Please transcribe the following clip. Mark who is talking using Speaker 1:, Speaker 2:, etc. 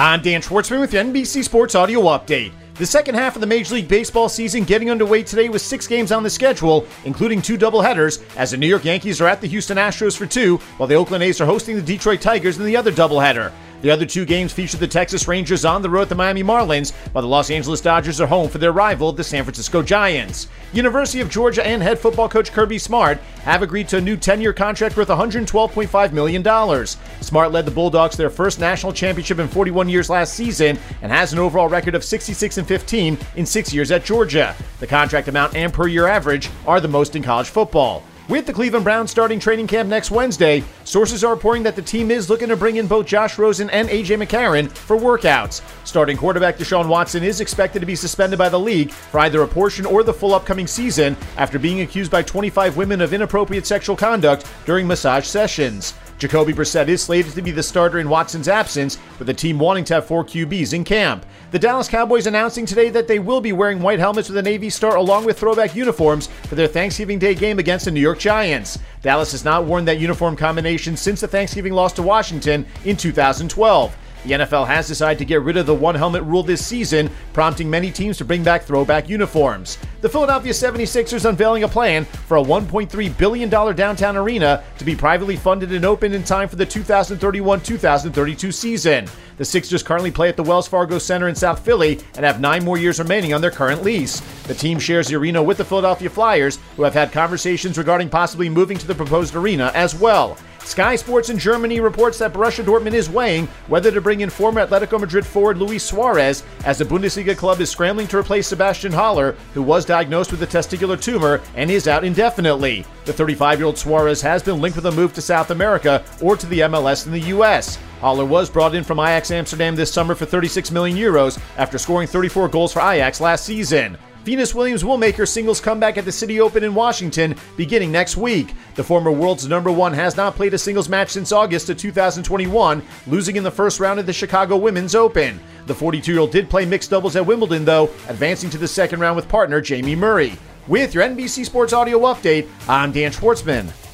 Speaker 1: I'm Dan Schwartzman with the NBC Sports Audio Update. The second half of the Major League Baseball season getting underway today with six games on the schedule, including two doubleheaders, as the New York Yankees are at the Houston Astros for two, while the Oakland A's are hosting the Detroit Tigers in the other doubleheader. The other two games feature the Texas Rangers on the road at the Miami Marlins, while the Los Angeles Dodgers are home for their rival, the San Francisco Giants. University of Georgia and head football coach Kirby Smart have agreed to a new 10 year contract worth $112.5 million. Smart led the Bulldogs their first national championship in 41 years last season and has an overall record of 66 and 15 in six years at Georgia. The contract amount and per year average are the most in college football. With the Cleveland Browns starting training camp next Wednesday, sources are reporting that the team is looking to bring in both Josh Rosen and AJ McCarron for workouts. Starting quarterback Deshaun Watson is expected to be suspended by the league for either a portion or the full upcoming season after being accused by 25 women of inappropriate sexual conduct during massage sessions. Jacoby Brissett is slated to be the starter in Watson's absence, with the team wanting to have four QBs in camp. The Dallas Cowboys announcing today that they will be wearing white helmets with a Navy star along with throwback uniforms for their Thanksgiving Day game against the New York Giants. Dallas has not worn that uniform combination since the Thanksgiving loss to Washington in 2012. The NFL has decided to get rid of the one helmet rule this season, prompting many teams to bring back throwback uniforms. The Philadelphia 76ers unveiling a plan for a $1.3 billion downtown arena to be privately funded and open in time for the 2031 2032 season. The Sixers currently play at the Wells Fargo Center in South Philly and have nine more years remaining on their current lease. The team shares the arena with the Philadelphia Flyers, who have had conversations regarding possibly moving to the proposed arena as well. Sky Sports in Germany reports that Borussia Dortmund is weighing whether to bring in former Atletico Madrid forward Luis Suarez, as the Bundesliga club is scrambling to replace Sebastian Haller, who was diagnosed with a testicular tumor and is out indefinitely. The 35 year old Suarez has been linked with a move to South America or to the MLS in the U.S. Haller was brought in from Ajax Amsterdam this summer for 36 million euros after scoring 34 goals for Ajax last season. Venus Williams will make her singles comeback at the City Open in Washington beginning next week. The former world's number one has not played a singles match since August of 2021, losing in the first round of the Chicago Women's Open. The 42 year old did play mixed doubles at Wimbledon, though, advancing to the second round with partner Jamie Murray. With your NBC Sports Audio update, I'm Dan Schwartzman.